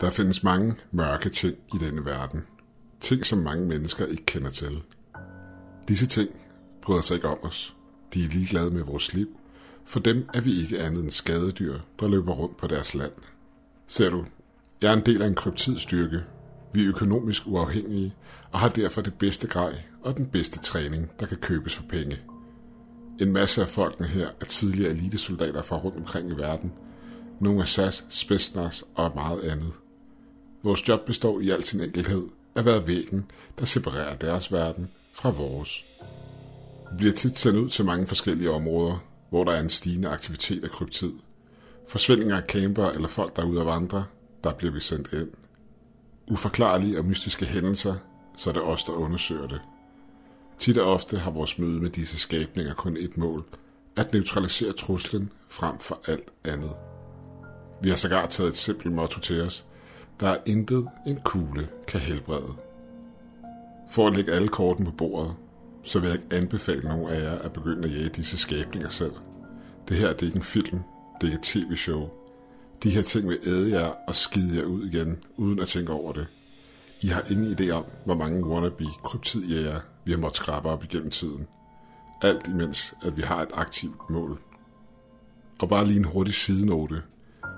Der findes mange mørke ting i denne verden. Ting, som mange mennesker ikke kender til. Disse ting bryder sig ikke om os. De er ligeglade med vores liv. For dem er vi ikke andet end skadedyr, der løber rundt på deres land. Ser du, jeg er en del af en kryptidstyrke. Vi er økonomisk uafhængige og har derfor det bedste grej og den bedste træning, der kan købes for penge. En masse af folkene her er tidligere elitesoldater fra rundt omkring i verden. Nogle af SAS, Spetsnaz og meget andet. Vores job består i al sin enkelhed at være væggen, der separerer deres verden fra vores. Vi bliver tit sendt ud til mange forskellige områder, hvor der er en stigende aktivitet af kryptid. Forsvindinger af camper eller folk, der er ude at vandre, der bliver vi sendt ind. Uforklarlige og mystiske hændelser, så er det os, der undersøger det. Tit og ofte har vores møde med disse skabninger kun et mål, at neutralisere truslen frem for alt andet. Vi har sågar taget et simpelt motto til os. Der er intet en kugle kan helbrede. For at lægge alle korten på bordet, så vil jeg ikke anbefale nogen af jer at begynde at jage disse skabninger selv. Det her det er ikke en film, det er et tv-show. De her ting vil æde jer og skide jer ud igen, uden at tænke over det. I har ingen idé om, hvor mange wannabe kryptidjæger vi har måttet skrabe op igennem tiden. Alt imens, at vi har et aktivt mål. Og bare lige en hurtig sidenote.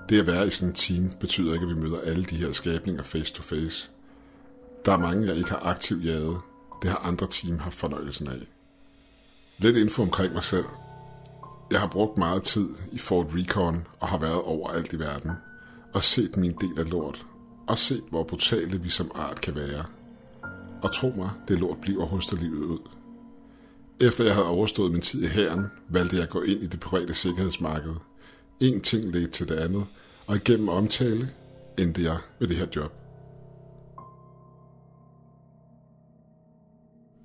Det at være i sådan en team betyder ikke, at vi møder alle de her skabninger face to face. Der er mange, jeg ikke har aktivt jaget. Det har andre team haft fornøjelsen af. Lidt info omkring mig selv. Jeg har brugt meget tid i Fort Recon og har været overalt i verden. Og set min del af lort. Og set, hvor brutale vi som art kan være. Og tro mig, det lort bliver hos dig livet ud. Efter jeg havde overstået min tid i hæren, valgte jeg at gå ind i det private sikkerhedsmarked. En ting ledte til det andet, og igennem omtale endte jeg med det her job.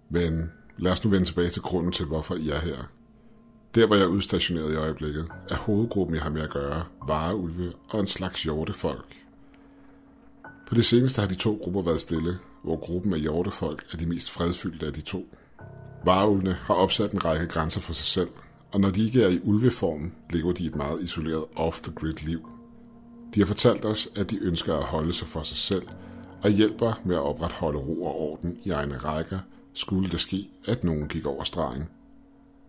Men lad os nu vende tilbage til grunden til, hvorfor I er her. Der, hvor jeg er udstationeret i øjeblikket, er hovedgruppen, jeg har med at gøre, vareulve og en slags hjortefolk. På det seneste har de to grupper været stille, hvor gruppen af hjortefolk er de mest fredfyldte af de to. Vareulvene har opsat en række grænser for sig selv, og når de ikke er i ulveform, lever de et meget isoleret off-the-grid liv. De har fortalt os, at de ønsker at holde sig for sig selv, og hjælper med at opretholde ro og orden i egne rækker, skulle det ske, at nogen gik over stregen.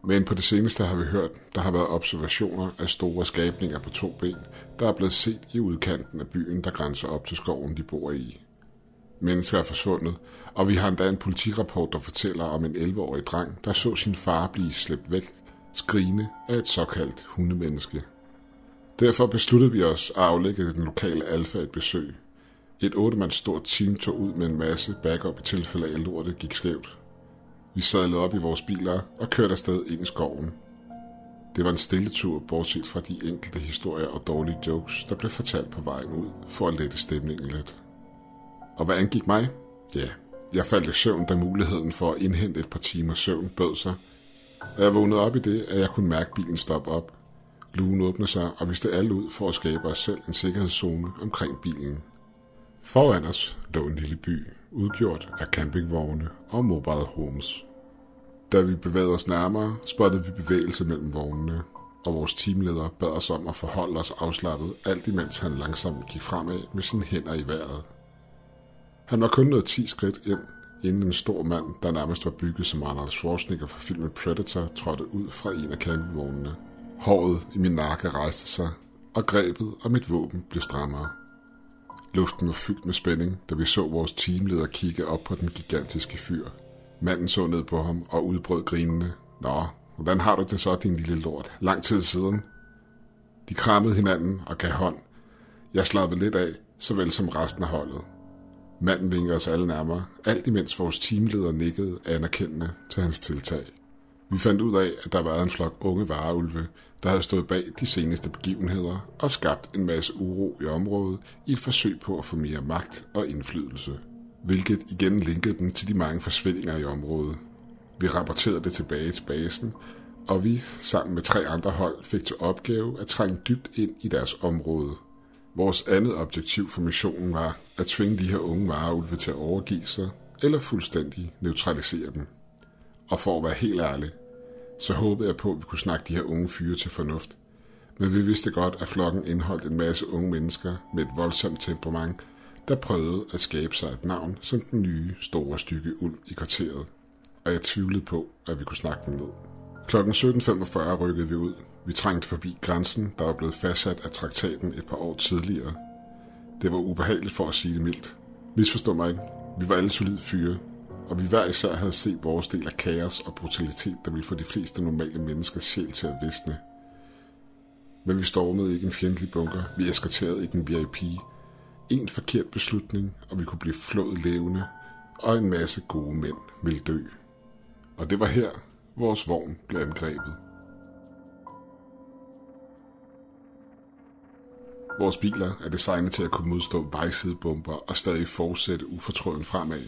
Men på det seneste har vi hørt, der har været observationer af store skabninger på to ben, der er blevet set i udkanten af byen, der grænser op til skoven, de bor i. Mennesker er forsvundet, og vi har endda en politirapport, der fortæller om en 11-årig dreng, der så sin far blive slæbt væk, skrigende af et såkaldt hundemenneske. Derfor besluttede vi os at aflægge den lokale alfa et besøg. Et otte mand stort team tog ud med en masse backup i tilfælde af, at lortet gik skævt. Vi sadlede op i vores biler og kørte afsted ind i skoven. Det var en stille tur, bortset fra de enkelte historier og dårlige jokes, der blev fortalt på vejen ud, for at lette stemningen lidt. Og hvad angik mig? Ja, jeg faldt i søvn, da muligheden for at indhente et par timer søvn bød sig. Og jeg vågnede op i det, at jeg kunne mærke bilen stoppe op. Lugen åbnede sig, og vi stod alle ud for at skabe os selv en sikkerhedszone omkring bilen. Foran os lå en lille by, udgjort af campingvogne og mobile homes. Da vi bevægede os nærmere, spottede vi bevægelse mellem vognene, og vores teamleder bad os om at forholde os afslappet, alt imens han langsomt gik fremad med sine hænder i vejret. Han var kun nået 10 skridt ind, inden en stor mand, der nærmest var bygget som Arnold Schwarzenegger fra filmen Predator, trådte ud fra en af campingvognene. Håret i min nakke rejste sig, og grebet og mit våben blev strammere. Luften var fyldt med spænding, da vi så vores teamleder kigge op på den gigantiske fyr. Manden så ned på ham og udbrød grinende. Nå, hvordan har du det så, din lille lort? Lang tid siden. De krammede hinanden og gav hånd. Jeg slappede lidt af, såvel som resten af holdet. Manden vinkede os alle nærmere, alt imens vores teamleder nikkede anerkendende til hans tiltag. Vi fandt ud af, at der var en flok unge vareulve, der havde stået bag de seneste begivenheder og skabt en masse uro i området i et forsøg på at få mere magt og indflydelse, hvilket igen linkede dem til de mange forsvindinger i området. Vi rapporterede det tilbage til basen, og vi sammen med tre andre hold fik til opgave at trænge dybt ind i deres område. Vores andet objektiv for missionen var at tvinge de her unge vareulve til at overgive sig eller fuldstændig neutralisere dem. Og for at være helt ærlig, så håbede jeg på, at vi kunne snakke de her unge fyre til fornuft. Men vi vidste godt, at flokken indeholdt en masse unge mennesker med et voldsomt temperament, der prøvede at skabe sig et navn som den nye, store stykke ulv i kvarteret, og jeg tvivlede på, at vi kunne snakke dem ned. Klokken 17.45 rykkede vi ud. Vi trængte forbi grænsen, der var blevet fastsat af traktaten et par år tidligere. Det var ubehageligt for at sige det mildt. Misforstå mig ikke. Vi var alle solid fyre, og vi hver især havde set vores del af kaos og brutalitet, der ville få de fleste normale menneskers sjæl til at visne. Men vi stormede ikke en fjendtlig bunker, vi eskorterede ikke en VIP. En forkert beslutning, og vi kunne blive flået levende, og en masse gode mænd ville dø. Og det var her, vores vogn blev angrebet. Vores biler er designet til at kunne modstå vejsidebomber og stadig fortsætte ufortrøden fremad.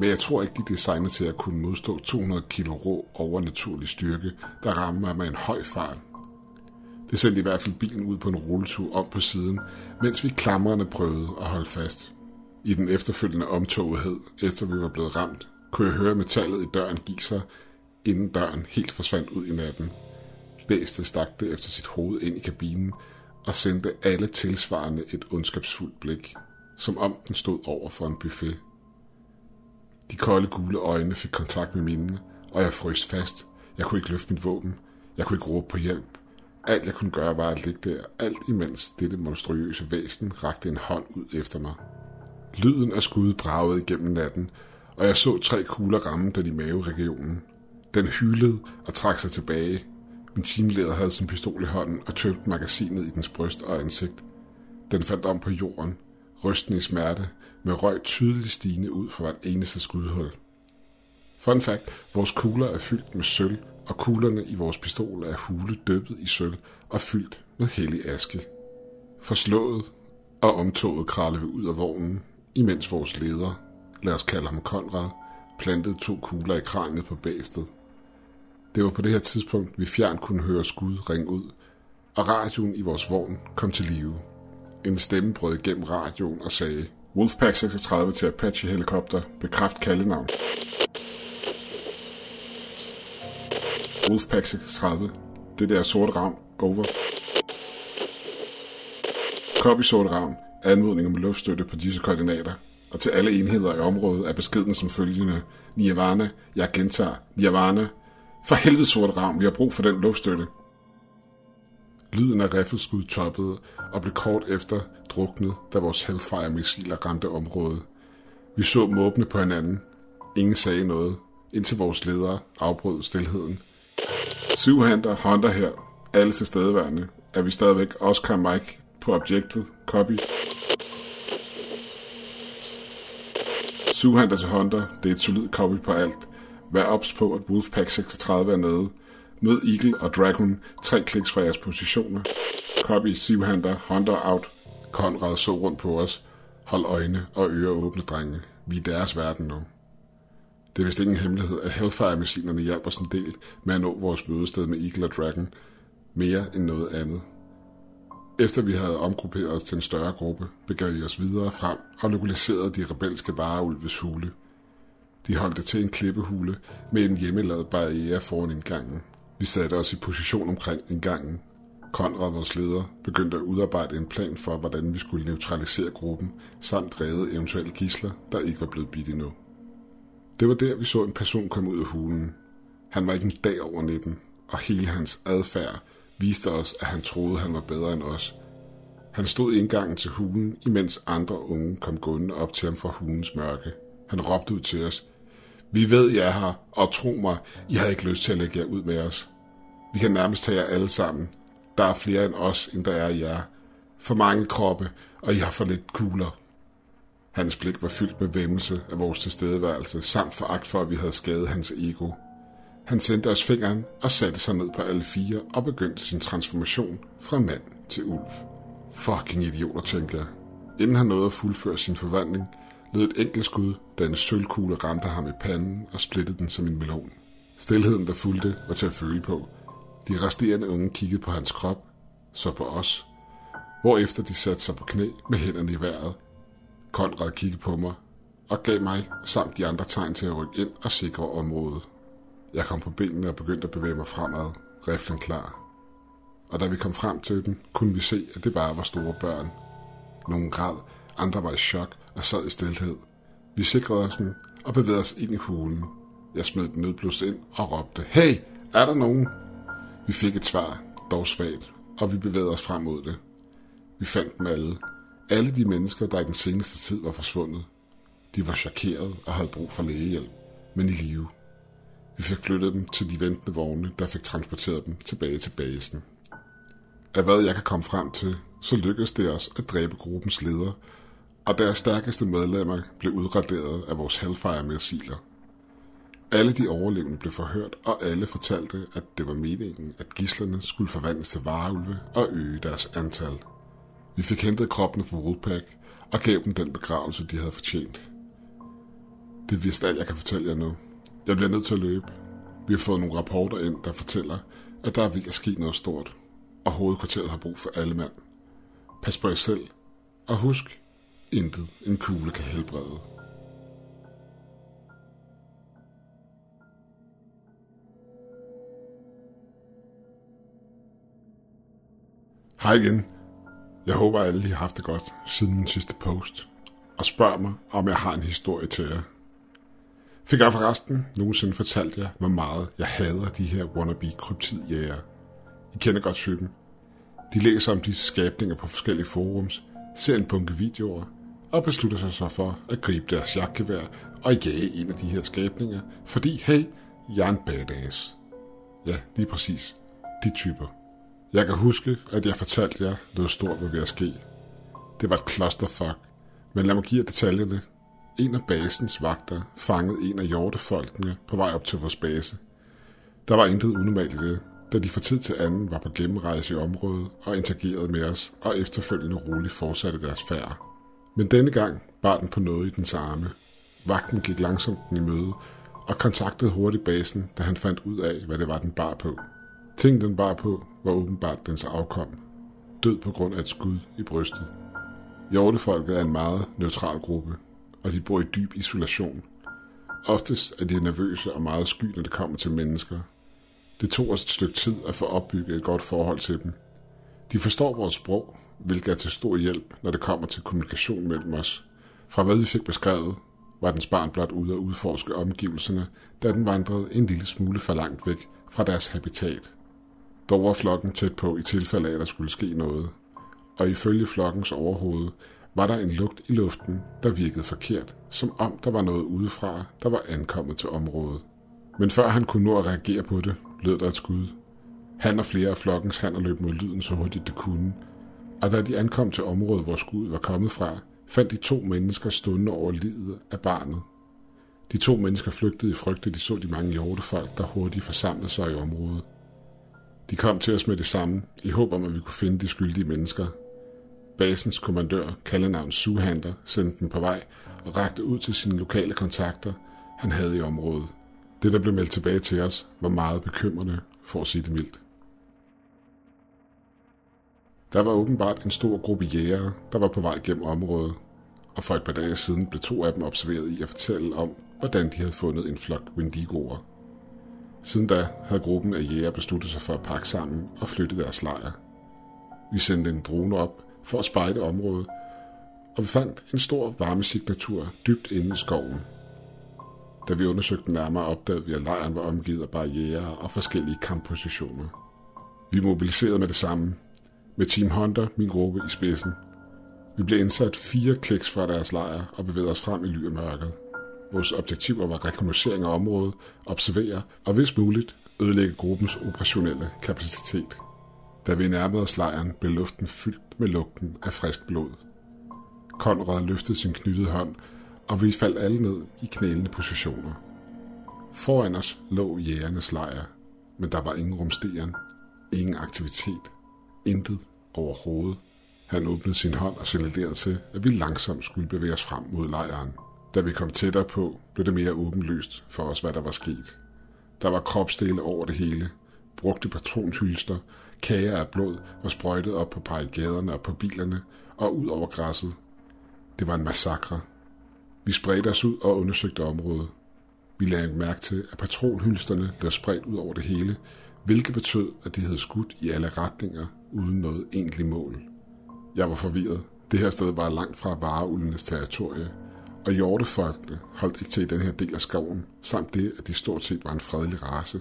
Men jeg tror ikke, de er designet til at kunne modstå 200 kg rå overnaturlig styrke, der rammer mig med en høj fart. Det sendte i hvert fald bilen ud på en rulletur om på siden, mens vi klamrende prøvede at holde fast. I den efterfølgende omtogethed, efter vi var blevet ramt, kunne jeg høre metallet i døren give sig, inden døren helt forsvandt ud i natten. Bæstet stak det efter sit hoved ind i kabinen og sendte alle tilsvarende et ondskabsfuldt blik, som om den stod over for en buffet. De kolde gule øjne fik kontakt med mine, og jeg frøs fast. Jeg kunne ikke løfte mit våben. Jeg kunne ikke råbe på hjælp. Alt jeg kunne gøre var at ligge der, alt imens dette monstrøse væsen rakte en hånd ud efter mig. Lyden af skud bragede igennem natten, og jeg så tre kugler ramme den i maveregionen. Den hylede og trak sig tilbage. Min teamleder havde sin pistol i hånden og tømte magasinet i dens bryst og ansigt. Den faldt om på jorden, rystende i smerte, med røg tydeligt stigende ud fra hvert eneste skudhul. Fun fact, vores kugler er fyldt med sølv, og kuglerne i vores pistol er hule døbet i sølv og fyldt med hellig aske. Forslået og omtoget kralede vi ud af vognen, imens vores leder, lad os kalde ham Konrad, plantede to kugler i kraniet på bæstet. Det var på det her tidspunkt, vi fjern kunne høre skud ringe ud, og radioen i vores vogn kom til live. En stemme brød igennem radioen og sagde, Wolfpack 36 til Apache helikopter, bekræft kaldenavn. Wolfpack 36, det der sorte ram, over. Copy sorte ram, anmodning om luftstøtte på disse koordinater, og til alle enheder i området er beskeden som følgende. Nirvana, jeg gentager, Nirvana. For helvede sorte ram, vi har brug for den luftstøtte. Lyden af riffelskud toppede og blev kort efter druknet, da vores Hellfire-missiler ramte området. Vi så måbne på hinanden. Ingen sagde noget, indtil vores ledere afbrød stilheden. Syv Hunter her, alle til stedeværende. Er vi stadigvæk Oscar Mike på objektet? Copy. Syv Hunter til Hunter, det er et solid copy på alt. Vær ops på, at Wolfpack 36 er nede. Mød Eagle og Dragon tre kliks fra jeres positioner. Copy, Sivhunter, Hunter out. Konrad så rundt på os. Hold øjne og ører åbne, drenge. Vi er deres verden nu. Det er vist ingen hemmelighed, at Hellfire-missilerne hjælper os en del med at nå vores mødested med Eagle og Dragon, mere end noget andet. Efter vi havde omgrupperet os til en større gruppe, begav vi os videre frem og lokaliserede de rebelske vareulves hule. De holdt det til en klippehule med en hjemmelavet barriere foran indgangen. Vi satte os i position omkring indgangen. Konrad, vores leder, begyndte at udarbejde en plan for, hvordan vi skulle neutralisere gruppen, samt redde eventuelle gisler, der ikke var blevet bidt endnu. Det var der, vi så en person komme ud af hulen. Han var ikke en dag over 19, og hele hans adfærd viste os, at han troede, han var bedre end os. Han stod i indgangen til hulen, imens andre unge kom gående op til ham fra hulens mørke. Han råbte ud til os. Vi ved, jeg er her, og tro mig, I har ikke lyst til at lægge jer ud med os. Vi kan nærmest tage jer alle sammen. Der er flere end os, end der er i jer. For mange kroppe, og I har for lidt kugler. Hans blik var fyldt med væmmelse af vores tilstedeværelse, samt foragt for, at vi havde skadet hans ego. Han sendte os fingeren og satte sig ned på alle fire og begyndte sin transformation fra mand til ulv. Fucking idioter, tænkte jeg. Inden han nåede at fuldføre sin forvandling, lød et enkelt skud, da en sølvkugle ramte ham i panden og splittede den som en melon. Stilheden, der fulgte, var til at føle på. De resterende unge kiggede på hans krop, så på os, hvorefter de satte sig på knæ med hænderne i vejret. Konrad kiggede på mig og gav mig samt de andre tegn til at rykke ind og sikre området. Jeg kom på benene og begyndte at bevæge mig fremad, riflen klar. Og da vi kom frem til den, kunne vi se, at det bare var store børn. Nogle græd, Andre var i chok og sad i stilhed. Vi sikrede os nu og bevægede os ind i hulen. Jeg smed den nødblus ind og råbte, Hey, er der nogen? Vi fik et svar, dog svagt, og vi bevægede os frem mod det. Vi fandt dem alle. Alle de mennesker, der i den seneste tid var forsvundet. De var chokeret og havde brug for lægehjælp, men i live. Vi fik flyttet dem til de ventende vogne, der fik transporteret dem tilbage til basen. Af hvad jeg kan komme frem til, så lykkedes det os at dræbe gruppens leder, og deres stærkeste medlemmer blev udraderet af vores Hellfire-missiler. Alle de overlevende blev forhørt, og alle fortalte, at det var meningen, at gislerne skulle forvandles til vareulve og øge deres antal. Vi fik hentet kroppene fra Woodpack og gav dem den begravelse, de havde fortjent. Det er vist alt, jeg kan fortælle jer nu. Jeg bliver nødt til at løbe. Vi har fået nogle rapporter ind, der fortæller, at der er ved at ske noget stort, og hovedkvarteret har brug for alle mand. Pas på jer selv, og husk, intet en kugle kan helbrede. Hej igen. Jeg håber, at alle har haft det godt siden min sidste post. Og spørg mig, om jeg har en historie til jer. Fik jeg forresten nogensinde fortalt jer, hvor meget jeg hader de her wannabe kryptidjæger. I kender godt typen. De læser om disse skabninger på forskellige forums, ser en bunke videoer, og beslutter sig så for at gribe deres jagtgevær og jage en af de her skabninger, fordi hey, jeg er en badass. Ja, lige præcis. De typer. Jeg kan huske, at jeg fortalte jer noget stort var ved at ske. Det var et clusterfuck, men lad mig give jer detaljerne. En af basens vagter fangede en af hjortefolkene på vej op til vores base. Der var intet unormalt i det, da de fra tid til anden var på gennemrejse i området og interagerede med os, og efterfølgende roligt fortsatte deres færd. Men denne gang bar den på noget i dens arme. Vagten gik langsomt den i møde, og kontaktede hurtigt basen, da han fandt ud af, hvad det var, den bar på. Ting, den bar på, var åbenbart dens afkom. Død på grund af et skud i brystet. Hjortefolket er en meget neutral gruppe, og de bor i dyb isolation. Oftest er de nervøse og meget sky, når det kommer til mennesker. Det tog os et stykke tid at få opbygget et godt forhold til dem. De forstår vores sprog, hvilket er til stor hjælp, når det kommer til kommunikation mellem os. Fra hvad vi fik beskrevet, var dens barn blot ude at udforske omgivelserne, da den vandrede en lille smule for langt væk fra deres habitat. Dog var flokken tæt på i tilfælde af, at der skulle ske noget, og ifølge flokkens overhoved var der en lugt i luften, der virkede forkert, som om der var noget udefra, der var ankommet til området. Men før han kunne nå at reagere på det, lød der et skud. Han og flere af flokkens hanner løb mod lyden så hurtigt de kunne, og da de ankom til området, hvor skuddet var kommet fra, fandt de to mennesker stående over livet af barnet. De to mennesker flygtede i frygt, da de så de mange hjortefolk, der hurtigt forsamlede sig i området. De kom til os med det samme, i håb om, at vi kunne finde de skyldige mennesker. Basens kommandør, kaldenavn Suhander, sendte dem på vej og rakte ud til sine lokale kontakter, han havde i området. Det, der blev meldt tilbage til os, var meget bekymrende, for at sige det mildt. Der var åbenbart en stor gruppe jægere, der var på vej gennem området, og for et par dage siden blev to af dem observeret i at fortælle om, hvordan de havde fundet en flok Wendigoer. Siden da havde gruppen af jæger besluttet sig for at pakke sammen og flytte deres lejr. Vi sendte en drone op for at spejde området, og vi fandt en stor varmesignatur dybt inde i skoven. Da vi undersøgte nærmere, opdagede vi, at lejren var omgivet af barriere og forskellige kamppositioner. Vi mobiliserede med det samme, med Team Hunter, min gruppe, i spidsen. Vi blev indsat fire kliks fra deres lejr og bevægede os frem i ly af mørket. Vores objektiver var rekognoscering af området, observere og hvis muligt ødelægge gruppens operationelle kapacitet. Da vi nærmede os lejren, blev luften fyldt med lugten af frisk blod. Konrad løftede sin knyttede hånd, og vi faldt alle ned i knælende positioner. Foran os lå jægernes lejr, men der var ingen rumsteren, ingen aktivitet, intet overhovedet. Han åbnede sin hånd og signalerede til, at vi langsomt skulle bevæge os frem mod lejren. Da vi kom tættere på, blev det mere åbenlyst for os, hvad der var sket. Der var kropsdele over det hele, brugte patronhylster, kager af blod var sprøjtet op på barrikaderne og på bilerne og ud over græsset. Det var en massakre. Vi spredte os ud og undersøgte området. Vi lagde mærke til, at patronhylsterne lå spredt ud over det hele, hvilket betød, at de havde skudt i alle retninger uden noget egentligt mål. Jeg var forvirret, Det her sted var langt fra vareulenes territorie, og hjortefolkene holdt ikke til i den her del af skoven, samt det, at de stort set var en fredelig race.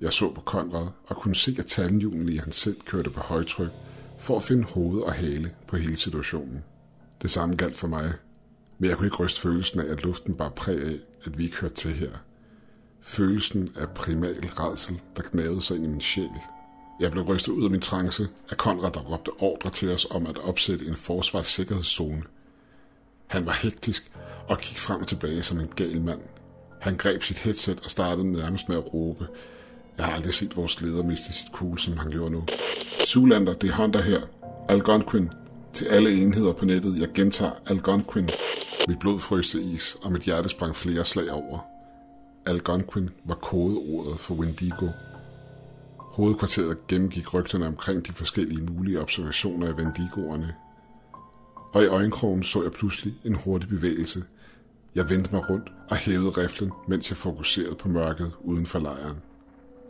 Jeg så på Konrad og kunne se, at tandhjulene i hans selv kørte på højtryk for at finde hoved og hale på hele situationen. Det samme galt for mig, men jeg kunne ikke ryste følelsen af, at luften bare præg af, at vi ikke hørte til her. Følelsen af primal redsel, der gnavede sig ind i min sjæl. Jeg blev rystet ud af min trance af Konrad, der råbte ordre til os om at opsætte en forsvarssikkerhedszone. Han var hektisk og gik frem og tilbage som en gal mand. Han greb sit headset og startede nærmest med at råbe. Jeg har aldrig set vores leder miste sit cool, som han gjorde nu. Zulander, det er Hunter her. Algonquin. Til alle enheder på nettet, jeg gentager Algonquin. Mit blod frøste is, og mit hjerte sprang flere slag over. Algonquin var kodeordet for Wendigo. Hovedkvarteret gennemgik rygterne omkring de forskellige mulige observationer af Wendigoerne. Og i øjenkrogen så jeg pludselig en hurtig bevægelse. Jeg vendte mig rundt og hævede riflen, mens jeg fokuserede på mørket uden for lejren.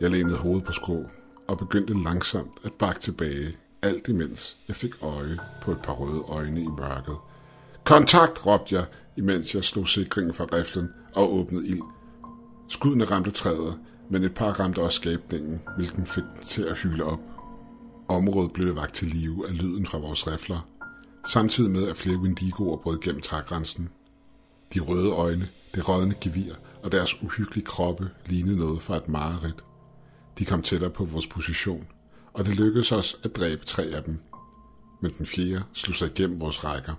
Jeg lænede hovedet på skrå og begyndte langsomt at bakke tilbage, alt imens jeg fik øje på et par røde øjne i mørket. Kontakt, råbte jeg, imens jeg slog sikringen fra riflen og åbnede ild. Skuddene ramte træet, men et par ramte også skabningen, hvilken fik den til at hyle op. Området blev vagt til live af lyden fra vores rifler, samtidig med at flere Wendigoer brød gennem trægrænsen. De røde øjne, det rådne gevir og deres uhyggelige kroppe lignede noget fra et mareridt. De kom tættere på vores position, og det lykkedes os at dræbe tre af dem. Men den fjerde slog sig igennem vores rækker.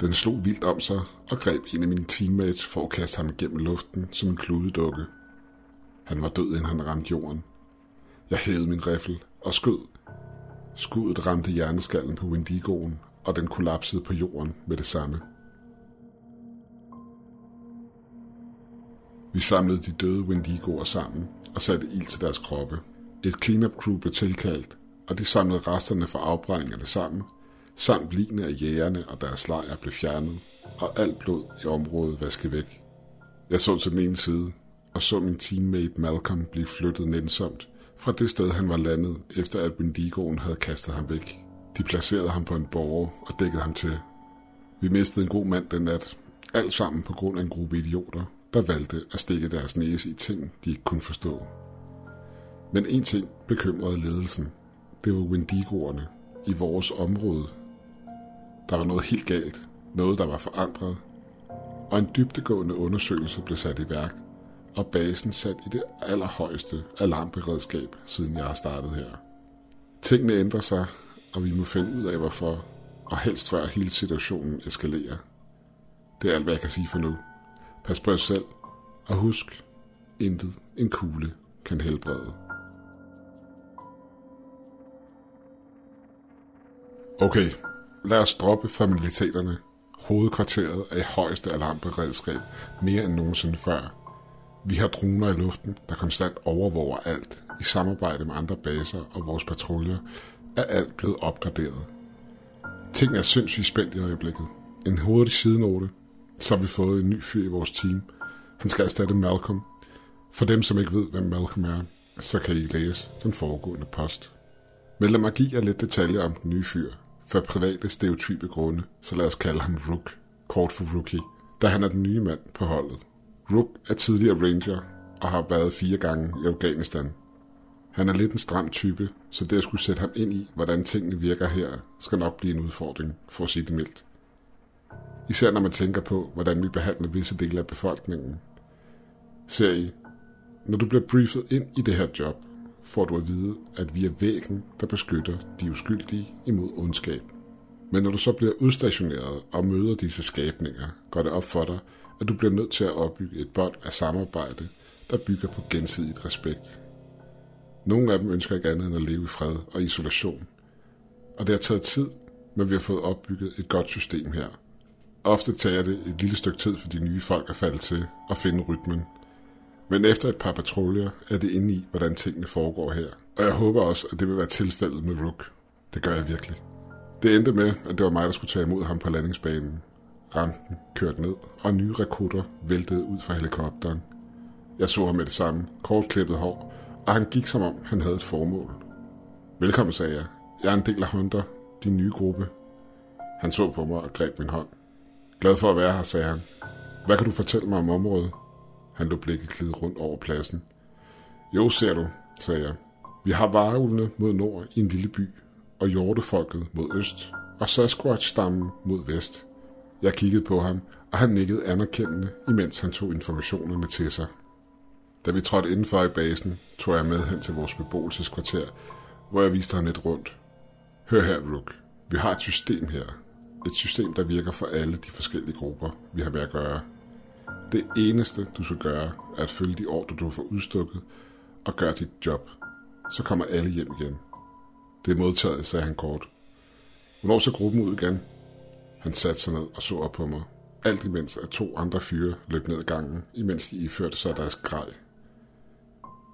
Den slog vildt om sig og greb en af mine teammates for at kaste ham igennem luften som en kludedukke. Han var død, inden han ramte jorden. Jeg hævede min riffel og skød. Skuddet ramte hjerneskallen på Wendigoen, og den kollapsede på jorden med det samme. Vi samlede de døde Wendigoer sammen og satte ild til deres kroppe. Et cleanup crew blev tilkaldt, og de samlede resterne fra afbrændingerne sammen, samt lignende af jægerne og deres lejr blev fjernet, og alt blod i området vasket væk. Jeg så til den ene side, og så min teammate Malcolm blive flyttet nænsomt fra det sted, han var landet, efter at Wendigoen havde kastet ham væk. De placerede ham på en borger og dækkede ham til. Vi mistede en god mand den nat, alt sammen på grund af en gruppe idioter, der valgte at stikke deres næse i ting, de ikke kunne forstå. Men en ting bekymrede ledelsen. Det var Wendigoerne i vores område. Der var noget helt galt, noget der var forandret, og en dybtegående undersøgelse blev sat i værk, og basen sat i det allerhøjeste alarmberedskab, siden jeg har startet her. Tingene ændrer sig, og vi må finde ud af hvorfor, og helst før hele situationen eskalerer. Det er alt, hvad jeg kan sige for nu. Pas på jer selv, og husk, intet en kugle kan helbrede. Okay, lad os droppe formaliteterne. Hovedkvarteret er i højeste alarmberedskab, mere end nogensinde før. Vi har droner i luften, der konstant overvåger alt. I samarbejde med andre baser og vores patruljer er alt blevet opgraderet. Ting er sindssygt spændt i øjeblikket. En hurtig sidenote. Så har vi fået en ny fyr i vores team. Han skal erstatte Malcolm. For dem, som ikke ved, hvem Malcolm er, så kan I læse den foregående post. Men lad mig give jer lidt detaljer om den nye fyr. For private stereotype grunde, så lad os kalde ham Rook, kort for Rookie, da han er den nye mand på holdet. Rook er tidligere ranger og har været fire gange i Afghanistan. Han er lidt en stram type, så det at skulle sætte ham ind i, hvordan tingene virker her, skal nok blive en udfordring, for at sige det mildt. Især når man tænker på, hvordan vi behandler visse dele af befolkningen. Ser I, når du bliver briefet ind i det her job, får du at vide, at vi er væggen, der beskytter de uskyldige imod ondskab. Men når du så bliver udstationeret og møder disse skabninger, går det op for dig, at du bliver nødt til at opbygge et bånd af samarbejde, der bygger på gensidigt respekt. Nogle af dem ønsker ikke andet end at leve i fred og isolation. Og det har taget tid, men vi har fået opbygget et godt system her. Ofte tager det et lille stykke tid for de nye folk at falde til og finde rytmen. Men efter et par patruljer er det inde i, hvordan tingene foregår her. Og jeg håber også, at det vil være tilfældet med Rook. Det gør jeg virkelig. Det endte med, at det var mig, der skulle tage imod ham på landingsbanen. Rampen kørte ned, og nye rekrutter væltede ud fra helikopteren. Jeg så ham med det samme, kortklippet hår, og han gik som om, han havde et formål. Velkommen, sagde jeg. Jeg er en del af Hunter, din nye gruppe. Han så på mig og greb min hånd. Glad for at være her, sagde han. Hvad kan du fortælle mig om området? Han lå blikket glide rundt over pladsen. Jo, ser du, sagde jeg. Vi har vareulvene mod nord i en lille by, og hjortefolket mod øst, og Sasquatch-stammen mod vest. Jeg kiggede på ham, og han nikkede anerkendende, imens han tog informationerne til sig. Da vi trådte indenfor i basen, tog jeg med hen til vores beboelseskvarter, hvor jeg viste ham lidt rundt. Hør her, Rook. Vi har et system her. Et system, der virker for alle de forskellige grupper, vi har med at gøre. Det eneste, du skal gøre, er at følge de ordre, du får udstukket, og gøre dit job. Så kommer alle hjem igen. Det er modtaget, sagde han kort. Hvornår så gruppen ud igen? Han satte sig ned og så op på mig. Alt imens at to andre fyre løb ned ad gangen, imens de iførte sig deres grej.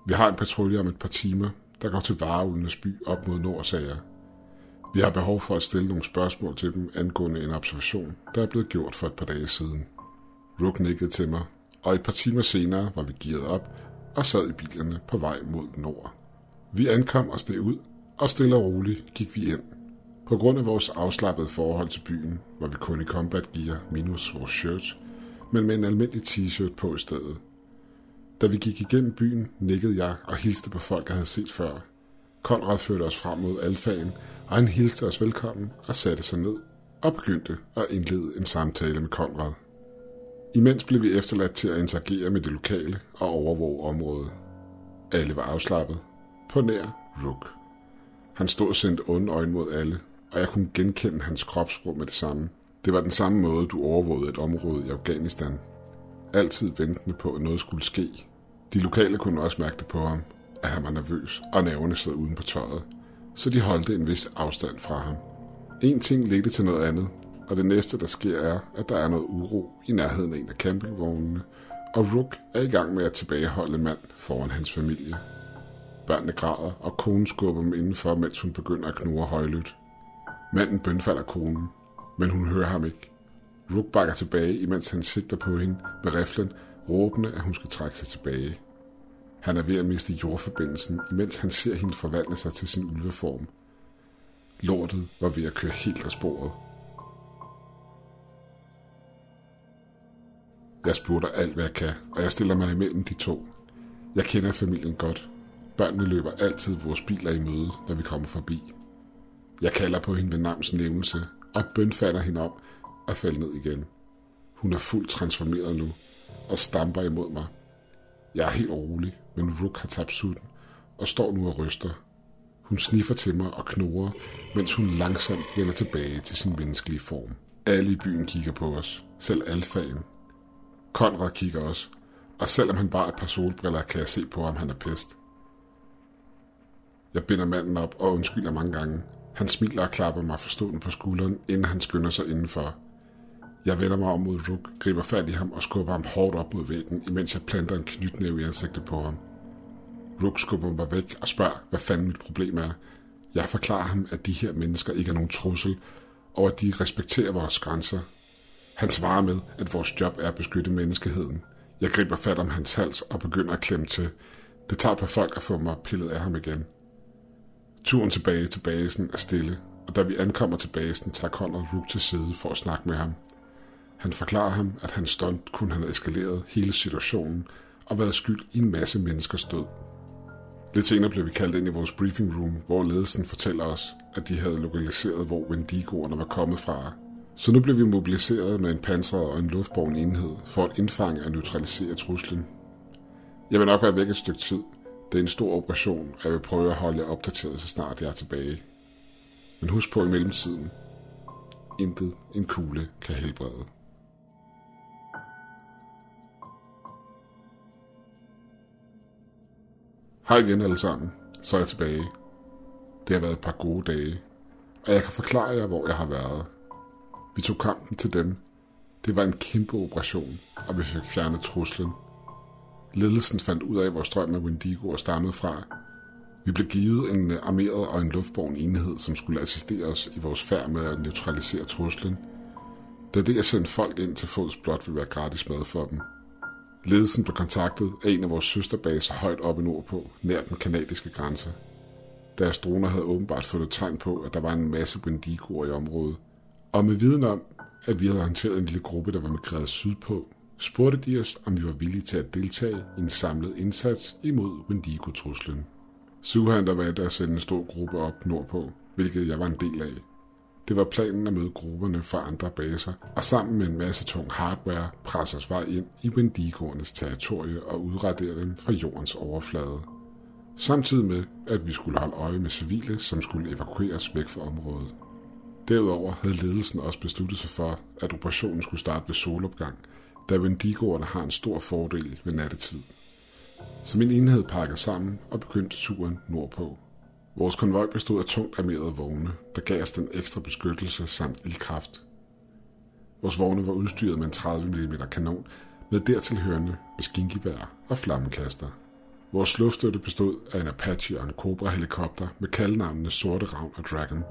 Vi har en patrulje om et par timer, der går til Vareulvenes by op mod nord, sagde jeg. Vi har behov for at stille nogle spørgsmål til dem angående en observation, der er blevet gjort for et par dage siden. Rook nikkede til mig, og et par timer senere var vi gearet op og sad i bilerne på vej mod nord. Vi ankom og derud, ud, og stille og roligt gik vi ind. På grund af vores afslappede forhold til byen, var vi kun i combat gear minus vores shirt, men med en almindelig t-shirt på i stedet. Da vi gik igennem byen, nikkede jeg og hilste på folk, jeg havde set før. Konrad førte os frem mod alfagen, og han hilste os velkommen og satte sig ned og begyndte at indlede en samtale med Konrad. Imens blev vi efterladt til at interagere med det lokale og overvåge området. Alle var afslappet. På nær Rook. Han stod og sendte onde øjne mod alle, og jeg kunne genkende hans kropssprog med det samme. Det var den samme måde, du overvågede et område i Afghanistan. Altid ventende på, at noget skulle ske. De lokale kunne også mærke det på ham, at han var nervøs, og nævne sad uden på tøjet, så de holdte en vis afstand fra ham. En ting ledte til noget andet, og det næste, der sker, er, at der er noget uro i nærheden af en af campingvognene, og Rook er i gang med at tilbageholde mand foran hans familie. Børnene græder, og konen skubber dem indenfor, mens hun begynder at knurre højlydt. Manden bønfalder konen, men hun hører ham ikke. Rook bakker tilbage, imens han sigter på hende med riflen, råbende, at hun skal trække sig tilbage. Han er ved at miste jordforbindelsen, imens han ser hende forvandle sig til sin ulveform. Lortet var ved at køre helt af sporet. Jeg spurgte alt, hvad jeg kan, og jeg stiller mig imellem de to. Jeg kender familien godt. Børnene løber altid vores biler i møde, når vi kommer forbi. Jeg kalder på hende ved navns nævnelse og bønfalder hende om at falde ned igen. Hun er fuldt transformeret nu og stamper imod mig. Jeg er helt rolig, men Rook har tabt sutten og står nu og ryster. Hun sniffer til mig og knurrer, mens hun langsomt vender tilbage til sin menneskelige form. Alle i byen kigger på os, selv alfaen. Konrad kigger også, og selvom han bare et par solbriller, kan jeg se på om han er pest. Jeg binder manden op og undskylder mange gange. Han smiler og klapper mig forstående på skulderen, inden han skynder sig indenfor. Jeg vender mig om mod Rook, griber fat i ham og skubber ham hårdt op mod væggen, imens jeg planter en knytnæve i ansigtet på ham. Rook skubber mig væk og spørger, hvad fanden mit problem er. Jeg forklarer ham, at de her mennesker ikke er nogen trussel, og at de respekterer vores grænser. Han svarer med, at vores job er at beskytte menneskeheden. Jeg griber fat om hans hals og begynder at klemme til. Det tager på folk at få mig pillet af ham igen. Turen tilbage til basen er stille, og da vi ankommer til basen, tager Conrad Rook til side for at snakke med ham. Han forklarer ham, at hans stunt kun have eskaleret hele situationen og været skyld i en masse menneskers død. Lidt senere blev vi kaldt ind i vores briefing room, hvor ledelsen fortæller os, at de havde lokaliseret, hvor Wendigoerne var kommet fra. Så nu blev vi mobiliseret med en pansret og en luftborgen enhed for at indfange og neutralisere truslen. Jeg vil nok være væk et stykke tid, det er en stor operation, og jeg vil prøve at holde jer opdateret, så snart jeg er tilbage. Men husk på i mellemtiden, intet en kugle kan helbrede. Hej igen alle sammen, så er jeg tilbage. Det har været et par gode dage, og jeg kan forklare jer, hvor jeg har været. Vi tog kampen til dem. Det var en kæmpe operation, og vi fik fjernet truslen – Ledelsen fandt ud af, hvor strømmen af Wendigo og stammede fra. Vi blev givet en øh, armeret og en luftborgen enhed, som skulle assistere os i vores færd med at neutralisere truslen. Da det at sende folk ind til fods blot ville være gratis mad for dem. Ledelsen blev kontaktet af en af vores søsterbaser højt oppe nordpå, nær den kanadiske grænse. Deres droner havde åbenbart fundet tegn på, at der var en masse bendigoer i området, Og med viden om, at vi havde håndteret en lille gruppe, der var migreret sydpå, spurgte de os, om vi var villige til at deltage i en samlet indsats imod Wendigo-truslen. Suhan der valgte at sende en stor gruppe op nordpå, hvilket jeg var en del af. Det var planen at møde grupperne fra andre baser, og sammen med en masse tung hardware presse os vej ind i Wendigoernes territorie og udradere dem fra jordens overflade. Samtidig med, at vi skulle holde øje med civile, som skulle evakueres væk fra området. Derudover havde ledelsen også besluttet sig for, at operationen skulle starte ved solopgang, da Wendigoerne har en stor fordel ved nattetid. Så min enhed pakkede sammen og begyndte turen nordpå. Vores konvoj bestod af tungt armerede vogne, der gav os den ekstra beskyttelse samt ildkraft. Vores vogne var udstyret med en 30 mm kanon med dertilhørende maskingevær og flammekaster. Vores luftstøtte bestod af en Apache og en Cobra helikopter med kaldnavnene Sorte Ravn og Dragon.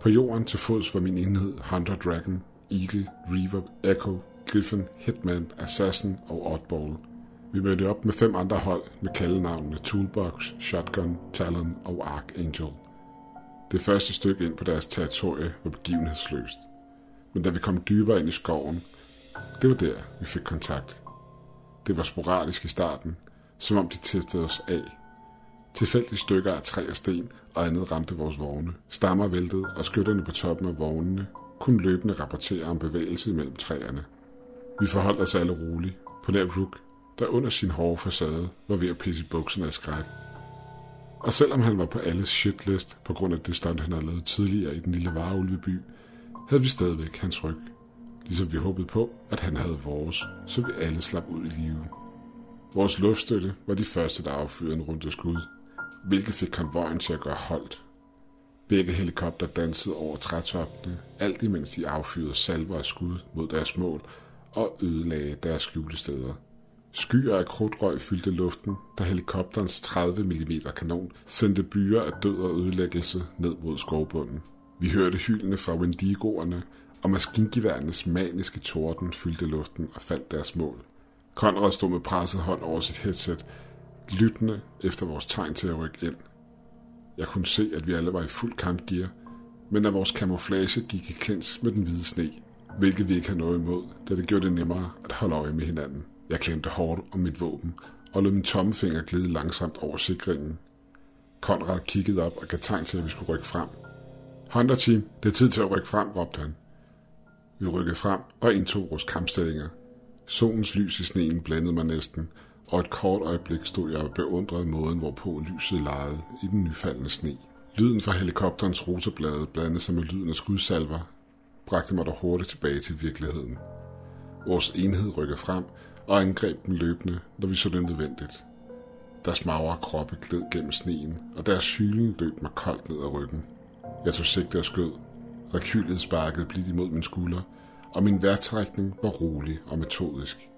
På jorden til fods var min enhed Hunter Dragon, Eagle, Reaver, Echo, Griffin, Hitman, Assassin og Oddball – vi mødte op med fem andre hold med kaldenavnene Toolbox, Shotgun, Talon og Archangel. Det første stykke ind på deres territorie var begivenhedsløst. Men da vi kom dybere ind i skoven, det var der, vi fik kontakt. Det var sporadisk i starten, som om de testede os af. Tilfældige stykker af træ og sten og andet ramte vores vogne. Stammer væltede, og skytterne på toppen af vognene kunne løbende rapportere om bevægelse mellem træerne. Vi forholdt os alle roligt. På nær Rook der under sin hårde facade var ved at pisse i bukserne af skræk. Og selvom han var på alles shitlist på grund af det stunt, han havde lavet tidligere i den lille vareulveby, havde vi stadigvæk hans ryg. Ligesom vi håbede på, at han havde vores, så vi alle slap ud i live. Vores luftstøtte var de første, der affyrede en runde skud, hvilket fik konvojen til at gøre holdt. Begge helikopter dansede over trætoppene, alt imens de affyrede salver af skud mod deres mål og ødelagde deres skjulesteder – Skyer af krudtrøg fyldte luften, da helikopterens 30 mm kanon sendte byer af død og ødelæggelse ned mod skovbunden. Vi hørte hyldene fra Wendigoerne, og maskingeværernes maniske torden fyldte luften og faldt deres mål. Konrad stod med presset hånd over sit headset, lyttende efter vores tegn til at rykke ind. Jeg kunne se, at vi alle var i fuld kampgear, men at vores kamuflage gik i klins med den hvide sne, hvilket vi ikke havde noget imod, da det gjorde det nemmere at holde øje med hinanden. Jeg klemte hårdt om mit våben og lod min tommefinger glide langsomt over sikringen. Konrad kiggede op og gav tegn til, at vi skulle rykke frem. Hunter Team, det er tid til at rykke frem, råbte han. Vi rykkede frem og indtog vores kampstillinger. Solens lys i sneen blandede mig næsten, og et kort øjeblik stod jeg og beundrede måden, hvorpå lyset legede i den nyfaldende sne. Lyden fra helikopterens rotorblade blandede sig med lyden af skudsalver, bragte mig dog hurtigt tilbage til virkeligheden. Vores enhed rykkede frem, og angreb dem løbende, når vi så det nødvendigt. Deres magre kroppe gled gennem sneen, og deres hylen løb mig koldt ned ad ryggen. Jeg tog sigte og skød. Rekylet sparkede blidt imod min skulder, og min vejrtrækning var rolig og metodisk.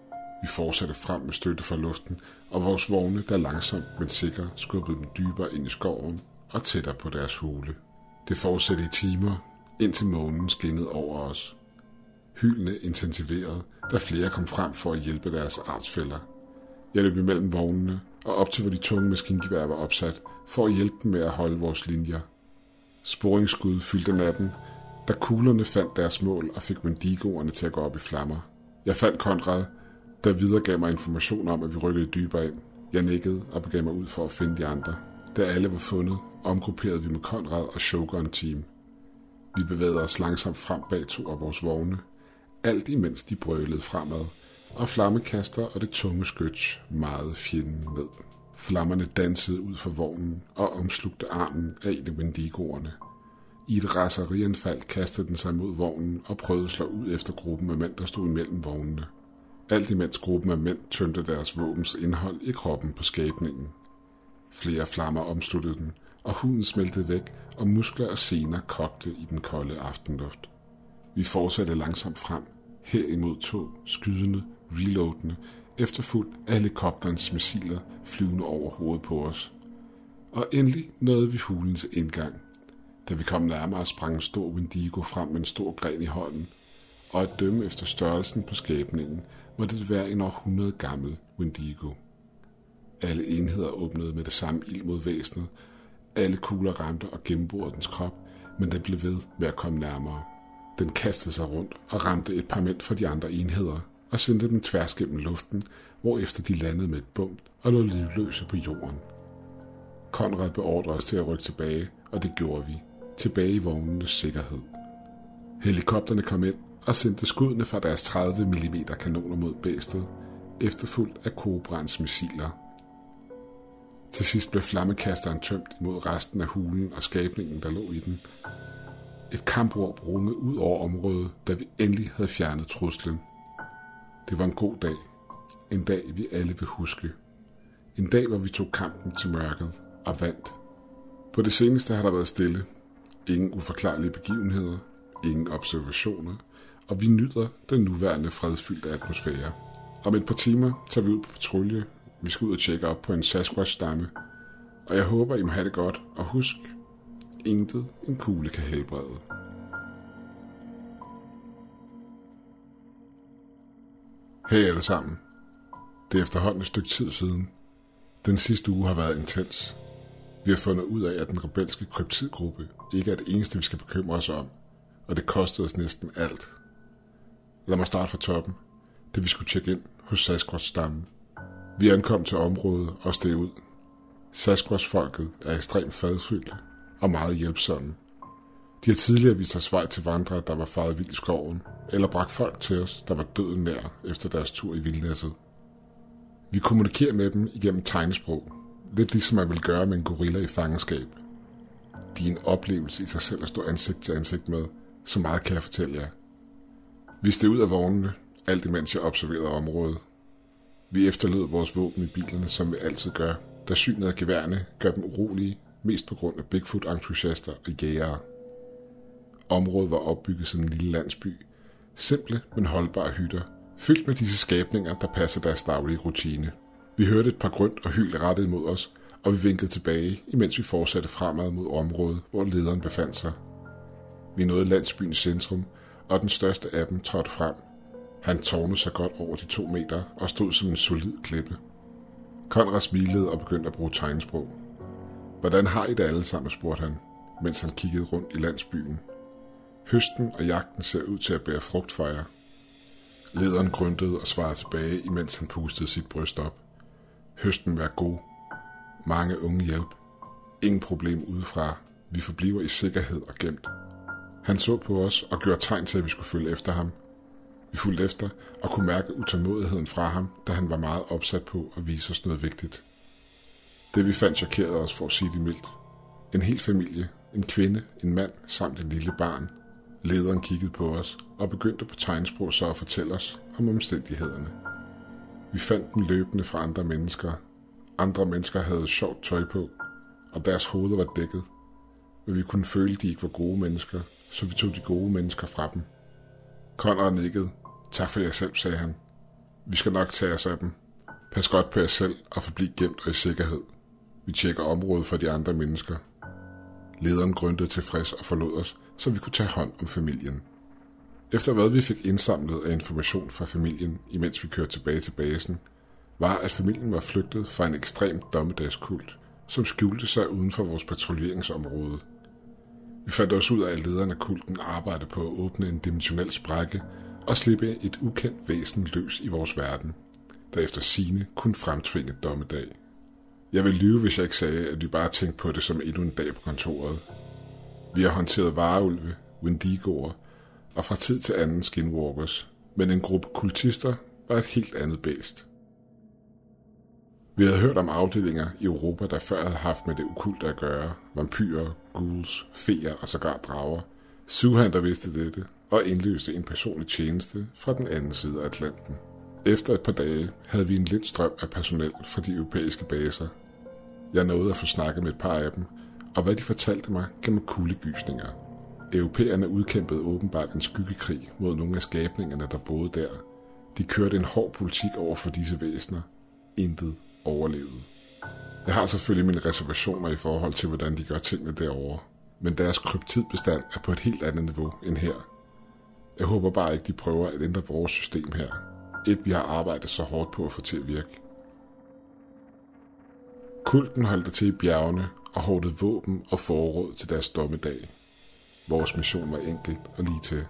Vi fortsatte frem med støtte fra luften, og vores vogne, der langsomt, men sikkert, skubbede dem dybere ind i skoven og tættere på deres hule. Det fortsatte i timer, indtil månen skinnede over os. Hylene intensiverede, da flere kom frem for at hjælpe deres artsfælder. Jeg løb imellem vognene og op til, hvor de tunge maskingeværer var opsat, for at hjælpe dem med at holde vores linjer. Sporingsskud fyldte natten, da kuglerne fandt deres mål og fik mendigoerne til at gå op i flammer. Jeg fandt Konrad, der videregav mig information om, at vi rykkede dybere ind. Jeg nikkede og begav mig ud for at finde de andre. Da alle var fundet, omgrupperede vi med Konrad og Shogun Team. Vi bevægede os langsomt frem bag to af vores vogne, alt imens de brølede fremad, og flammekaster og det tunge skyts meget fjenden ned. Flammerne dansede ud fra vognen og omslugte armen af en af mendigoerne. I et raserianfald kastede den sig mod vognen og prøvede at slå ud efter gruppen af mænd, der stod imellem vognene. Alt imens gruppen af mænd tømte deres våbens indhold i kroppen på skabningen. Flere flammer omsluttede den, og huden smeltede væk, og muskler og sener kogte i den kolde aftenluft. Vi fortsatte langsomt frem, her imod to skydende, reloadende, efterfulgt af helikopterens missiler flyvende over hovedet på os. Og endelig nåede vi hulens indgang. Da vi kom nærmere, sprang en stor Wendigo frem med en stor gren i hånden, og at dømme efter størrelsen på skabningen, må det være en århundrede gammel Wendigo. Alle enheder åbnede med det samme ild mod væsenet. Alle kugler ramte og gennemborede dens krop, men den blev ved med at komme nærmere. Den kastede sig rundt og ramte et par mænd fra de andre enheder og sendte dem tværs gennem luften, hvorefter de landede med et bump og lå livløse på jorden. Konrad beordrede os til at rykke tilbage, og det gjorde vi. Tilbage i vognenes sikkerhed. Helikopterne kom ind og sendte skuddene fra deres 30 mm kanoner mod bæstet, efterfulgt af Kobrans missiler. Til sidst blev flammekasteren tømt mod resten af hulen og skabningen, der lå i den. Et kampråb rungede ud over området, da vi endelig havde fjernet truslen. Det var en god dag. En dag, vi alle vil huske. En dag, hvor vi tog kampen til mørket og vandt. På det seneste har der været stille. Ingen uforklarlige begivenheder, ingen observationer, og vi nyder den nuværende fredfyldte atmosfære. Om et par timer tager vi ud på patrulje. Vi skal ud og tjekke op på en Sasquatch-stamme. Og jeg håber, I må have det godt, og husk, intet en kugle kan helbrede. Hej alle sammen. Det er efterhånden et stykke tid siden. Den sidste uge har været intens. Vi har fundet ud af, at den rebelske kryptidgruppe ikke er det eneste, vi skal bekymre os om, og det kostede os næsten alt. Lad mig starte fra toppen, da vi skulle tjekke ind hos Sasquatch-stammen. Vi ankom til området og steg ud. Sasquatch-folket er ekstremt fadfyldte og meget hjælpsomme. De har tidligere vist os vej til vandre, der var faret vildt i skoven, eller bragt folk til os, der var døden nær efter deres tur i vildnæsset. Vi kommunikerer med dem igennem tegnesprog, lidt ligesom man vil gøre med en gorilla i fangenskab. De er en oplevelse i sig selv at stå ansigt til ansigt med, så meget kan jeg fortælle jer. Vi steg ud af vognene, alt imens jeg observerede området. Vi efterlod vores våben i bilerne, som vi altid gør, da synet af geværne gør dem urolige, mest på grund af Bigfoot-entusiaster og jægere. Området var opbygget som en lille landsby, simple, men holdbare hytter, fyldt med disse skabninger, der passer deres daglige rutine. Vi hørte et par grønt og hyl rettet imod os, og vi vinkede tilbage, imens vi fortsatte fremad mod området, hvor lederen befandt sig. Vi nåede landsbyens centrum, og den største af dem trådte frem. Han tårnede sig godt over de to meter og stod som en solid klippe. Konrad smilede og begyndte at bruge tegnsprog. Hvordan har I det alle sammen, spurgte han, mens han kiggede rundt i landsbyen. Høsten og jagten ser ud til at bære frugt for jer. Lederen grøntede og svarede tilbage, imens han pustede sit bryst op. Høsten var god. Mange unge hjælp. Ingen problem udefra. Vi forbliver i sikkerhed og gemt. Han så på os og gjorde tegn til, at vi skulle følge efter ham. Vi fulgte efter og kunne mærke utålmodigheden fra ham, da han var meget opsat på at vise os noget vigtigt. Det vi fandt chokerede os for at sige det mildt. En hel familie, en kvinde, en mand samt et lille barn. Lederen kiggede på os og begyndte på tegnsprog så at fortælle os om omstændighederne. Vi fandt dem løbende fra andre mennesker. Andre mennesker havde sjovt tøj på, og deres hoveder var dækket. Men vi kunne føle, at de ikke var gode mennesker, så vi tog de gode mennesker fra dem. Konrad nikkede. Tak for jer selv, sagde han. Vi skal nok tage os af dem. Pas godt på jer selv og forbliv gemt og i sikkerhed. Vi tjekker området for de andre mennesker. Lederen grøntede tilfreds og forlod os, så vi kunne tage hånd om familien. Efter hvad vi fik indsamlet af information fra familien, imens vi kørte tilbage til basen, var, at familien var flygtet fra en ekstrem dommedagskult, som skjulte sig uden for vores patruljeringsområde. Vi fandt også ud af, at lederen af kulten arbejdede på at åbne en dimensionel sprække og slippe et ukendt væsen løs i vores verden, der efter sine kunne fremtvinge dommedag. Jeg vil lyve, hvis jeg ikke sagde, at vi bare tænkte på det som endnu en dag på kontoret. Vi har håndteret vareulve, Wendigoer og fra tid til anden skinwalkers, men en gruppe kultister var et helt andet bæst. Vi havde hørt om afdelinger i Europa, der før havde haft med det ukulte at gøre. Vampyrer, ghouls, feer og sågar drager. Suhunter vidste dette og indløste en personlig tjeneste fra den anden side af Atlanten. Efter et par dage havde vi en lind strøm af personel fra de europæiske baser. Jeg nåede at få snakket med et par af dem, og hvad de fortalte mig gav mig kuldegysninger. Europæerne udkæmpede åbenbart en skyggekrig mod nogle af skabningerne, der boede der. De kørte en hård politik over for disse væsener. Intet overlevede. Jeg har selvfølgelig mine reservationer i forhold til, hvordan de gør tingene derovre, men deres kryptidbestand er på et helt andet niveau end her. Jeg håber bare ikke, de prøver at ændre vores system her. Et, vi har arbejdet så hårdt på at få til at virke. Kulten holdt til i bjergene og hårdede våben og forråd til deres dommedag. Vores mission var enkelt og lige til.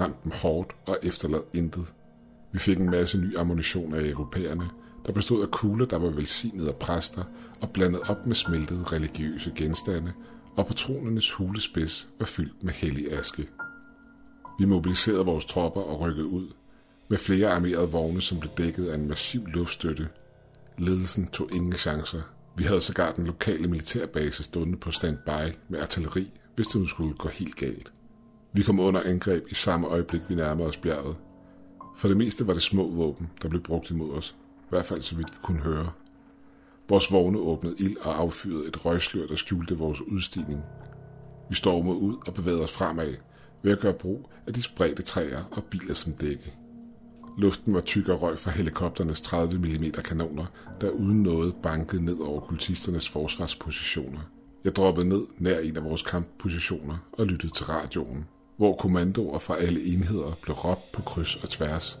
Ramt dem hårdt og efterlad intet. Vi fik en masse ny ammunition af europæerne, der bestod af kugler, der var velsignet af præster og blandet op med smeltede religiøse genstande, og patronernes hulespids var fyldt med hellig aske. Vi mobiliserede vores tropper og rykkede ud, med flere armerede vogne, som blev dækket af en massiv luftstøtte. Ledelsen tog ingen chancer. Vi havde sågar den lokale militærbase stående på standby med artilleri, hvis det nu skulle gå helt galt. Vi kom under angreb i samme øjeblik, vi nærmede os bjerget. For det meste var det små våben, der blev brugt imod os. I hvert fald så vidt vi kunne høre. Vores vogne åbnede ild og affyrede et røgslør, der skjulte vores udstigning. Vi stormede ud og bevægede os fremad, ved at gøre brug af de spredte træer og biler som dække. Luften var tyk og røg fra helikopternes 30 mm kanoner, der uden noget bankede ned over kultisternes forsvarspositioner. Jeg droppede ned nær en af vores kamppositioner og lyttede til radioen, hvor kommandoer fra alle enheder blev råbt på kryds og tværs.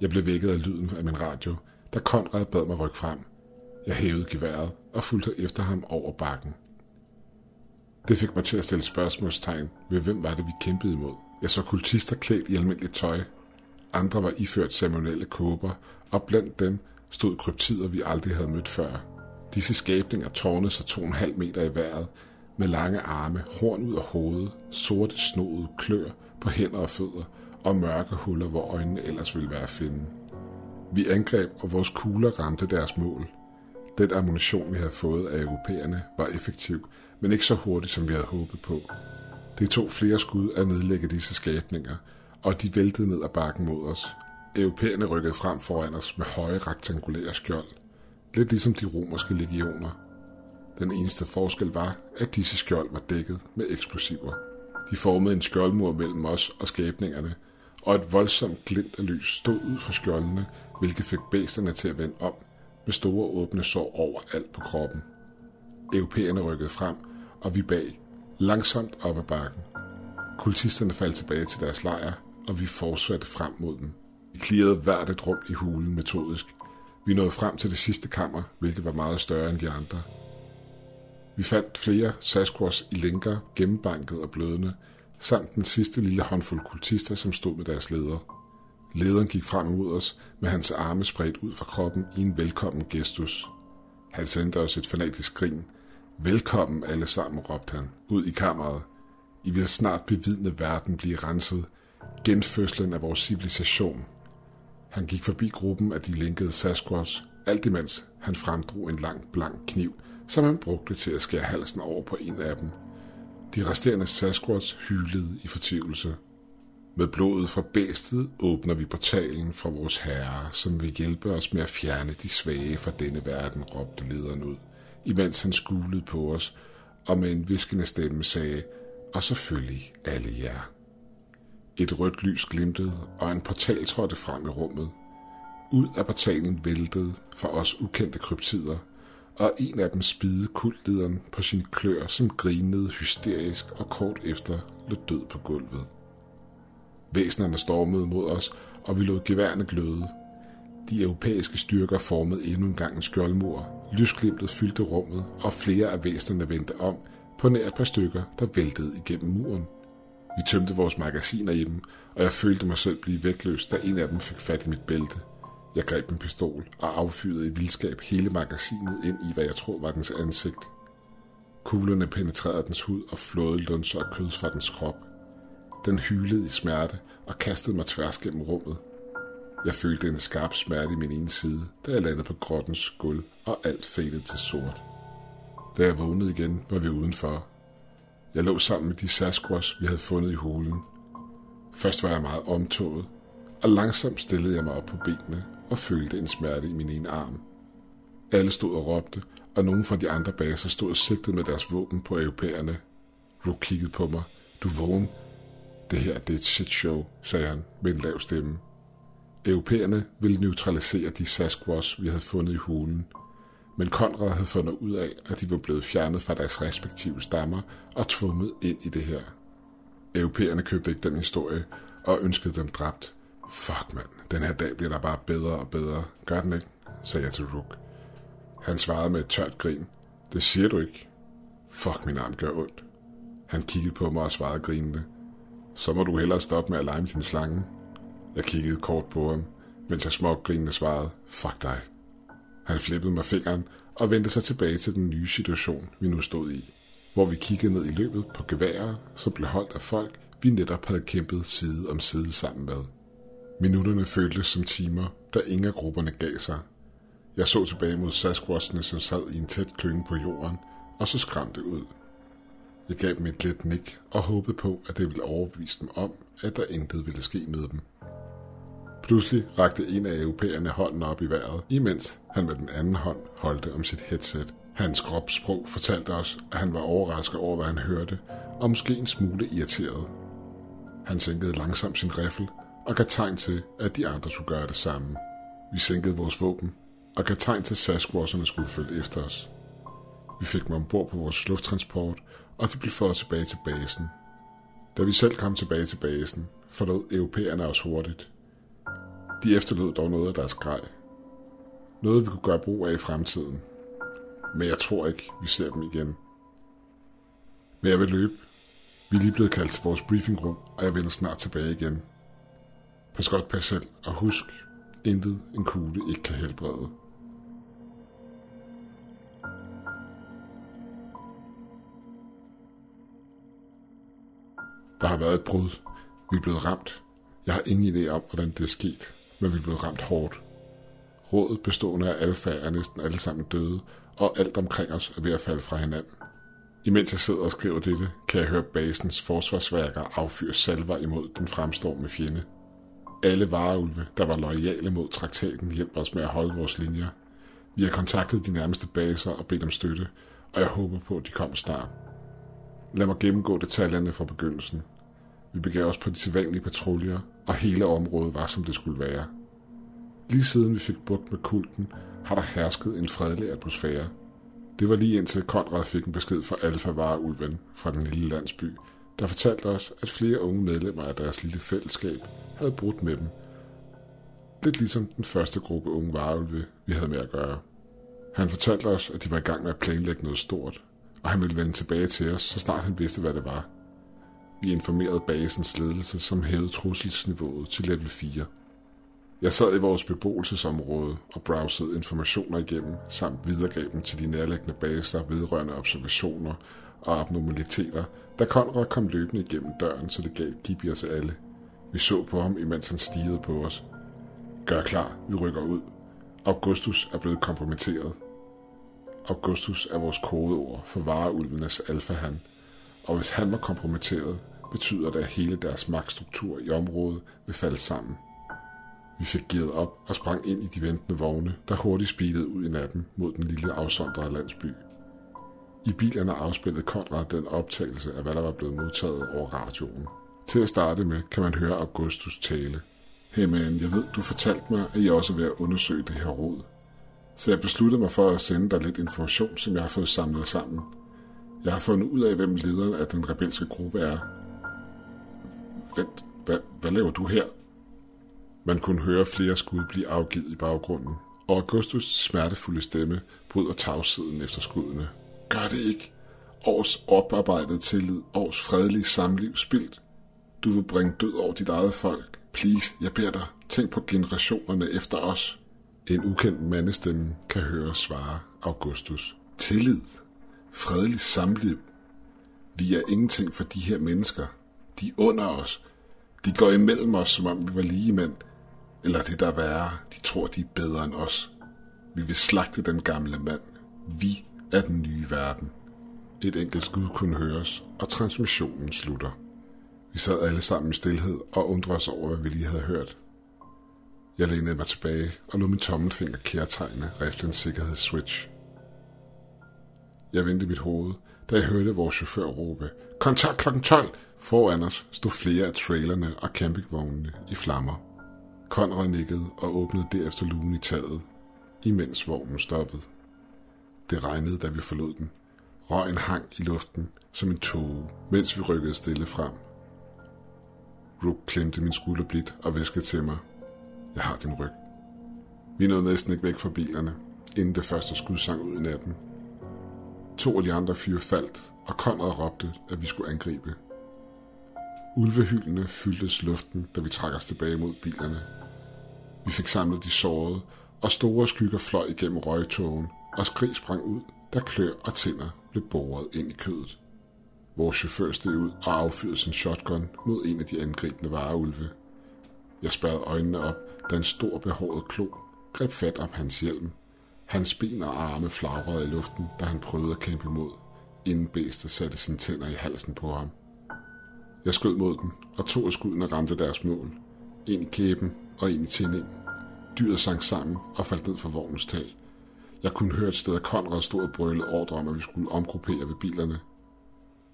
Jeg blev vækket af lyden af min radio, da Konrad bad mig rykke frem. Jeg hævede geværet og fulgte efter ham over bakken. Det fik mig til at stille spørgsmålstegn ved, hvem var det, vi kæmpede imod. Jeg så kultister klædt i almindeligt tøj. Andre var iført ceremonielle kåber, og blandt dem stod kryptider, vi aldrig havde mødt før. Disse skabninger tårnede sig 2,5 meter i vejret, med lange arme, horn ud af hovedet, sorte snodede klør på hænder og fødder og mørke huller, hvor øjnene ellers ville være at finde. Vi angreb, og vores kugler ramte deres mål. Den ammunition, vi havde fået af europæerne, var effektiv, men ikke så hurtigt, som vi havde håbet på. Det tog flere skud at nedlægge disse skabninger, og de væltede ned ad bakken mod os. Europæerne rykkede frem foran os med høje rektangulære skjold, lidt ligesom de romerske legioner. Den eneste forskel var, at disse skjold var dækket med eksplosiver. De formede en skjoldmur mellem os og skabningerne, og et voldsomt glimt af lys stod ud fra skjoldene, hvilket fik bæsterne til at vende om med store åbne sår overalt på kroppen. Europæerne rykkede frem, og vi bag, langsomt op ad bakken. Kultisterne faldt tilbage til deres lejr, og vi fortsatte frem mod den. Vi klirrede hvert et rum i hulen metodisk. Vi nåede frem til det sidste kammer, hvilket var meget større end de andre. Vi fandt flere Sasquatch i lænker, gennembanket og blødende, samt den sidste lille håndfuld kultister, som stod med deres leder. Lederen gik frem mod os med hans arme spredt ud fra kroppen i en velkommen gestus. Han sendte os et fanatisk grin. Velkommen alle sammen, råbte han, ud i kammeret. I vil snart bevidne verden blive renset. Genfødslen af vores civilisation. Han gik forbi gruppen af de linkede Sasquatch, alt imens han fremdrog en lang blank kniv, som han brugte til at skære halsen over på en af dem. De resterende Sasquatch hylede i fortvivlelse. Med blodet fra bæstet åbner vi portalen fra vores herre, som vil hjælpe os med at fjerne de svage fra denne verden, råbte lederen ud, imens han skulede på os og med en viskende stemme sagde, og selvfølgelig alle jer. Et rødt lys glimtede, og en portal trådte frem i rummet. Ud af portalen væltede for os ukendte kryptider, og en af dem spidede kultlederen på sin klør, som grinede hysterisk og kort efter lå død på gulvet. Væsenerne stormede mod os, og vi lod geværne gløde. De europæiske styrker formede endnu en gang en skjoldmur. Lysglimtet fyldte rummet, og flere af væsenerne vendte om på nær et par stykker, der væltede igennem muren. Vi tømte vores magasiner i dem, og jeg følte mig selv blive vægtløs, da en af dem fik fat i mit bælte. Jeg greb en pistol og affyrede i vildskab hele magasinet ind i, hvad jeg tror var dens ansigt. Kuglerne penetrerede dens hud og flåede lunser og kød fra dens krop. Den hylede i smerte og kastede mig tværs gennem rummet. Jeg følte en skarp smerte i min ene side, da jeg landede på grottens gulv, og alt fadede til sort. Da jeg vågnede igen, var vi udenfor. Jeg lå sammen med de Sasquatch, vi havde fundet i hulen. Først var jeg meget omtået, og langsomt stillede jeg mig op på benene og følte en smerte i min ene arm. Alle stod og råbte, og nogle fra de andre baser stod og sigtede med deres våben på europæerne. Rook kiggede på mig. Du vågen, det her det er et shit show, sagde han med en lav stemme. Europæerne ville neutralisere de Sasquatch, vi havde fundet i hulen. Men Konrad havde fundet ud af, at de var blevet fjernet fra deres respektive stammer og tvunget ind i det her. Europæerne købte ikke den historie og ønskede dem dræbt. Fuck, mand. Den her dag bliver der bare bedre og bedre. Gør den ikke? sagde jeg til Rook. Han svarede med et tørt grin. Det siger du ikke. Fuck, min arm gør ondt. Han kiggede på mig og svarede grinende. Så må du hellere stoppe med at lege med din slange. Jeg kiggede kort på ham, mens jeg smågrinende svarede, fuck dig. Han flippede mig fingeren og vendte sig tilbage til den nye situation, vi nu stod i, hvor vi kiggede ned i løbet på geværer, som blev holdt af folk, vi netop havde kæmpet side om side sammen med. Minutterne føltes som timer, da ingen af grupperne gav sig. Jeg så tilbage mod Sasquatchene, som sad i en tæt klynge på jorden, og så skræmte ud. Jeg gav dem et let nik og håbede på, at det ville overbevise dem om, at der intet ville ske med dem. Pludselig rakte en af europæerne hånden op i vejret, imens han med den anden hånd holdte om sit headset. Hans kropssprog fortalte os, at han var overrasket over, hvad han hørte, og måske en smule irriteret. Han sænkede langsomt sin riffel og gav tegn til, at de andre skulle gøre det samme. Vi sænkede vores våben og gav tegn til Sasquatcherne skulle følge efter os. Vi fik dem ombord på vores lufttransport, og de blev ført tilbage til basen. Da vi selv kom tilbage til basen, forlod europæerne os hurtigt. De efterlod dog noget af deres grej. Noget vi kunne gøre brug af i fremtiden. Men jeg tror ikke, vi ser dem igen. Men jeg vil løbe. Vi er lige blevet kaldt til vores briefingrum, og jeg vender snart tilbage igen. Pas godt på selv, og husk, intet en kugle ikke kan helbrede. Der har været et brud. Vi er blevet ramt. Jeg har ingen idé om, hvordan det er sket, men vi blev ramt hårdt. Rådet bestående af alfa er næsten alle sammen døde, og alt omkring os er ved at falde fra hinanden. Imens jeg sidder og skriver dette, kan jeg høre basens forsvarsværker affyre salver imod den fremstående fjende. Alle vareulve, der var lojale mod traktaten, hjælper os med at holde vores linjer. Vi har kontaktet de nærmeste baser og bedt om støtte, og jeg håber på, at de kommer snart. Lad mig gennemgå detaljerne fra begyndelsen. Vi begav os på de sædvanlige patruljer, og hele området var, som det skulle være. Lige siden vi fik bugt med kulten, har der hersket en fredelig atmosfære. Det var lige indtil Konrad fik en besked fra Alfa Vareulven fra den lille landsby, der fortalte os, at flere unge medlemmer af deres lille fællesskab havde brudt med dem. Lidt ligesom den første gruppe unge varulve, vi havde med at gøre. Han fortalte os, at de var i gang med at planlægge noget stort, og han ville vende tilbage til os, så snart han vidste, hvad det var. Vi informerede basens ledelse, som hævede trusselsniveauet til level 4. Jeg sad i vores beboelsesområde og browsede informationer igennem, samt videregav dem til de nærliggende baser vedrørende observationer og abnormaliteter, da Konrad kom løbende igennem døren, så det gav Gibi os alle. Vi så på ham, imens han stirrede på os. Gør klar, vi rykker ud. Augustus er blevet kompromitteret. Augustus er vores kodeord for vareulvenes alfahan, og hvis han var kompromitteret, betyder det, at hele deres magtstruktur i området vil falde sammen. Vi fik givet op og sprang ind i de ventende vogne, der hurtigt speedede ud i natten mod den lille afsondrede landsby. I bilerne afspillede Konrad den optagelse af, hvad der var blevet modtaget over radioen. Til at starte med kan man høre Augustus tale. Hey man, jeg ved, du fortalte mig, at I også er ved at undersøge det her råd. Så jeg besluttede mig for at sende dig lidt information, som jeg har fået samlet sammen. Jeg har fundet ud af, hvem lederen af den rebelske gruppe er. Vent, hvad, hvad laver du her? Man kunne høre flere skud blive afgivet i baggrunden, og Augustus smertefulde stemme bryder tavsheden efter skuddene. Gør det ikke. Års oparbejdet tillid, års fredelige samliv spildt. Du vil bringe død over dit eget folk. Please, jeg beder dig, tænk på generationerne efter os. En ukendt mandestemme kan høre svare Augustus. Tillid. Fredelig samliv. Vi er ingenting for de her mennesker. De er under os. De går imellem os, som om vi var lige mænd. Eller det der er værre, de tror, de er bedre end os. Vi vil slagte den gamle mand. Vi er den nye verden. Et enkelt skud kunne høres, og transmissionen slutter. Vi sad alle sammen i stillhed og undrede os over, hvad vi lige havde hørt. Jeg lænede mig tilbage og lod min tommelfinger kærtegne riflens sikkerhedsswitch. Jeg vendte mit hoved, da jeg hørte vores chauffør råbe, Kontakt kl. 12! Foran os stod flere af trailerne og campingvognene i flammer. Konrad nikkede og åbnede derefter lugen i taget, imens vognen stoppede. Det regnede, da vi forlod den. Røgen hang i luften som en tåge, mens vi rykkede stille frem. Rook klemte min skulder blidt og væskede til mig. Jeg har din ryg. Vi nåede næsten ikke væk fra bilerne, inden det første skud sang ud i natten. To af de andre fyre faldt, og Konrad råbte, at vi skulle angribe. Ulvehyldene fyldtes luften, da vi trak os tilbage mod bilerne. Vi fik samlet de sårede, og store skygger fløj igennem røgtogen, og skrig sprang ud, da klør og tænder blev boret ind i kødet. Vores chauffør steg ud og affyrede sin shotgun mod en af de angribende vareulve. Jeg spærrede øjnene op, da en stor behåret klo greb fat om hans hjelm. Hans ben og arme flagrede i luften, da han prøvede at kæmpe imod, inden bæstet satte sine tænder i halsen på ham. Jeg skød mod den, og to af skuddene ramte deres mål. En i kæben og en i tændingen. Dyret sank sammen og faldt ned fra vognens tag. Jeg kunne høre et sted, at Konrad stod og brølede ordre om, at vi skulle omgruppere ved bilerne.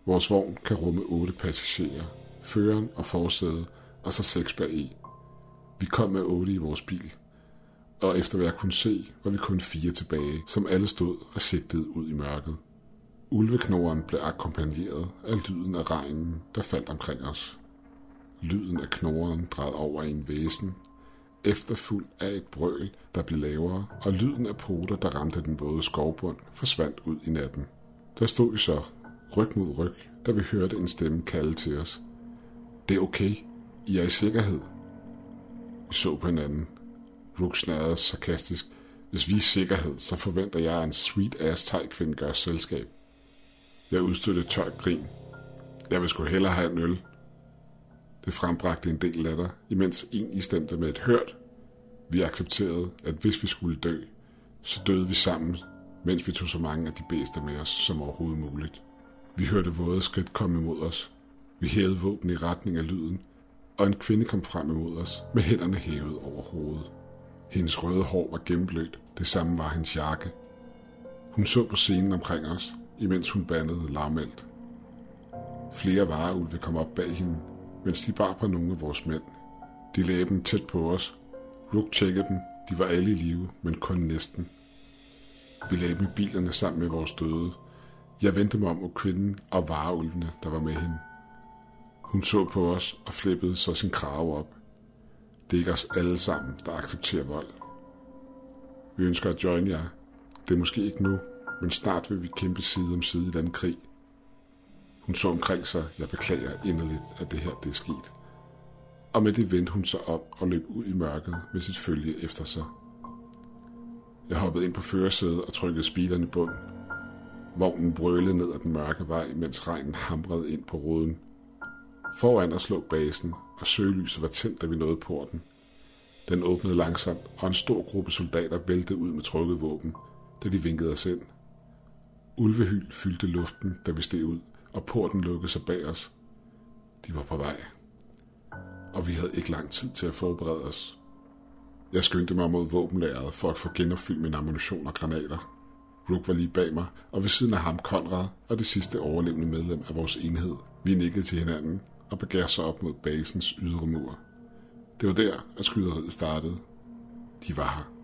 Vores vogn kan rumme otte passagerer, føreren og forsædet, og så seks bag i. Vi kom med otte i vores bil, og efter hvad jeg kunne se, var vi kun fire tilbage, som alle stod og sigtede ud i mørket. Ulveknoren blev akkompagneret af lyden af regnen, der faldt omkring os. Lyden af knoren drejede over i en væsen, efterfuldt af et brøl, der blev lavere, og lyden af poter, der ramte den våde skovbund, forsvandt ud i natten. Der stod vi så, ryg mod ryg, da vi hørte en stemme kalde til os. Det er okay. I er i sikkerhed. Vi så på hinanden. Rook snærede sarkastisk. Hvis vi er i sikkerhed, så forventer jeg, at en sweet ass thai-kvinde gør selskab. Jeg udstødte et tørt grin. Jeg vil sgu hellere have en øl. Det frembragte en del latter, imens en i stemte med et hørt. Vi accepterede, at hvis vi skulle dø, så døde vi sammen, mens vi tog så mange af de bedste med os som overhovedet muligt. Vi hørte våde skridt komme imod os. Vi hævede våben i retning af lyden, og en kvinde kom frem imod os med hænderne hævet over hovedet. Hendes røde hår var gennemblødt, det samme var hendes jakke. Hun så på scenen omkring os, imens hun bandede lavmældt. Flere vareulve kom op bag hende, mens de bar på nogle af vores mænd. De lagde dem tæt på os. Rook tjekkede dem. De var alle i live, men kun næsten. Vi lagde dem i bilerne sammen med vores døde. Jeg vendte mig om mod kvinden og vareulvene, der var med hende. Hun så på os og flippede så sin krave op. Det er ikke os alle sammen, der accepterer vold. Vi ønsker at join jer. Det er måske ikke nu, men snart vil vi kæmpe side om side i den krig. Hun så omkring sig, jeg beklager inderligt, at det her det er sket. Og med det vendte hun sig op og løb ud i mørket med sit følge efter sig. Jeg hoppede ind på førersædet og trykkede speederen i bund. Vognen brølede ned ad den mørke vej, mens regnen hamrede ind på ruden. Foran os lå basen, og søgelyset var tændt, da vi nåede porten. Den åbnede langsomt, og en stor gruppe soldater væltede ud med trukket våben, da de vinkede os ind. Ulvehyl fyldte luften, da vi steg ud, og porten lukkede sig bag os. De var på vej. Og vi havde ikke lang tid til at forberede os. Jeg skyndte mig mod våbenlageret for at få genopfyldt min ammunition og granater. Rook var lige bag mig, og ved siden af ham Konrad og det sidste overlevende medlem af vores enhed. Vi nikkede til hinanden og begav sig op mod basens ydre mur. Det var der, at skyderiet startede. De var her.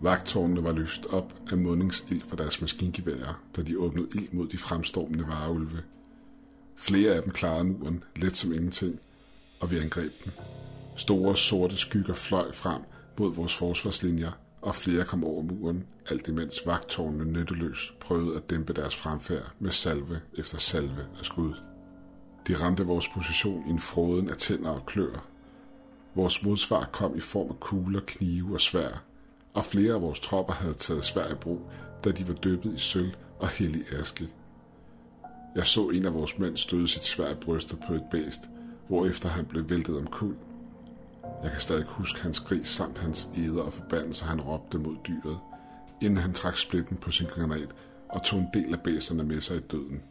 Vagtårnene var løst op af mundingsild fra deres maskingeværer, da de åbnede ild mod de fremstormende vareulve. Flere af dem klarede muren, let som ingenting, og vi angreb dem. Store sorte skygger fløj frem mod vores forsvarslinjer, og flere kom over muren, alt imens vagtårnene nytteløst prøvede at dæmpe deres fremfærd med salve efter salve af skud. De ramte vores position i en froden af tænder og klør. Vores modsvar kom i form af kugler, knive og svær, og flere af vores tropper havde taget svær i brug, da de var døbet i sølv og hellig aske. Jeg så en af vores mænd støde sit svær brystet på et bæst, hvorefter han blev væltet om kul. Jeg kan stadig huske hans skrig samt hans eder og forbandelser, han råbte mod dyret, inden han trak splitten på sin granat og tog en del af bæserne med sig i døden.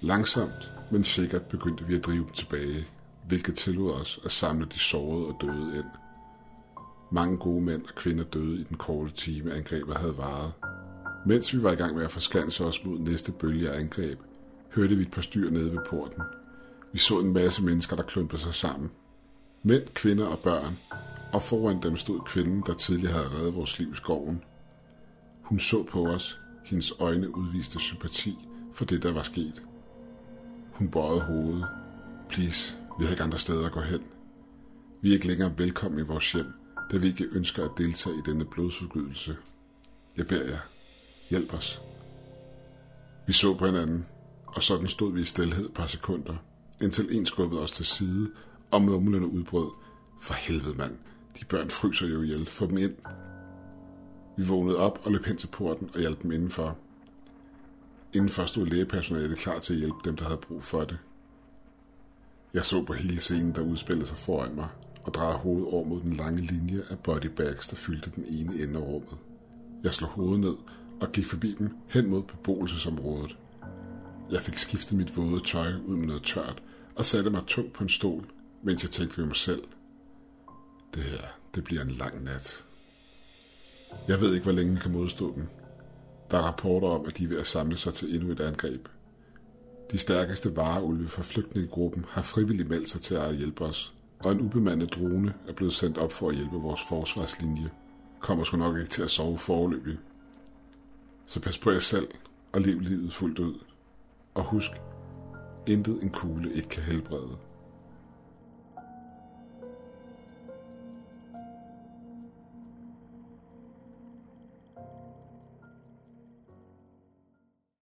Langsomt, men sikkert begyndte vi at drive dem tilbage, hvilket tillod os at samle de sårede og døde ind. Mange gode mænd og kvinder døde i den korte time, angrebet havde varet. Mens vi var i gang med at forskanse os mod næste bølge af angreb, hørte vi et par styr nede ved porten. Vi så en masse mennesker, der klumpede sig sammen. Mænd, kvinder og børn, og foran dem stod kvinden, der tidligere havde reddet vores liv i skoven. Hun så på os. Hendes øjne udviste sympati for det, der var sket. Hun bøjede hovedet. Please, vi har ikke andre steder at gå hen. Vi er ikke længere velkommen i vores hjem, da vi ikke ønsker at deltage i denne blodsudgydelse. Jeg beder jer, hjælp os. Vi så på hinanden, og sådan stod vi i stilhed et par sekunder, indtil en skubbede os til side, og mumlende udbrød. For helvede mand, de børn fryser jo ihjel. Få dem ind. Vi vågnede op og løb hen til porten og hjalp dem indenfor. Indenfor stod lægepersonalet klar til at hjælpe dem, der havde brug for det. Jeg så på hele scenen, der udspillede sig foran mig, og drejede hovedet over mod den lange linje af bodybags, der fyldte den ene ende af rummet. Jeg slog hovedet ned og gik forbi dem hen mod beboelsesområdet. Jeg fik skiftet mit våde tøj ud med noget tørt og satte mig tungt på en stol, mens jeg tænkte ved mig selv. Det her, det bliver en lang nat. Jeg ved ikke, hvor længe vi kan modstå dem. Der er rapporter om, at de er ved at samle sig til endnu et angreb. De stærkeste vareulve fra flygtningegruppen har frivilligt meldt sig til at hjælpe os, og en ubemandet drone er blevet sendt op for at hjælpe vores forsvarslinje. Kommer sgu nok ikke til at sove foreløbig. Så pas på jer selv og lev livet fuldt ud. Og husk, intet en kugle ikke kan helbrede.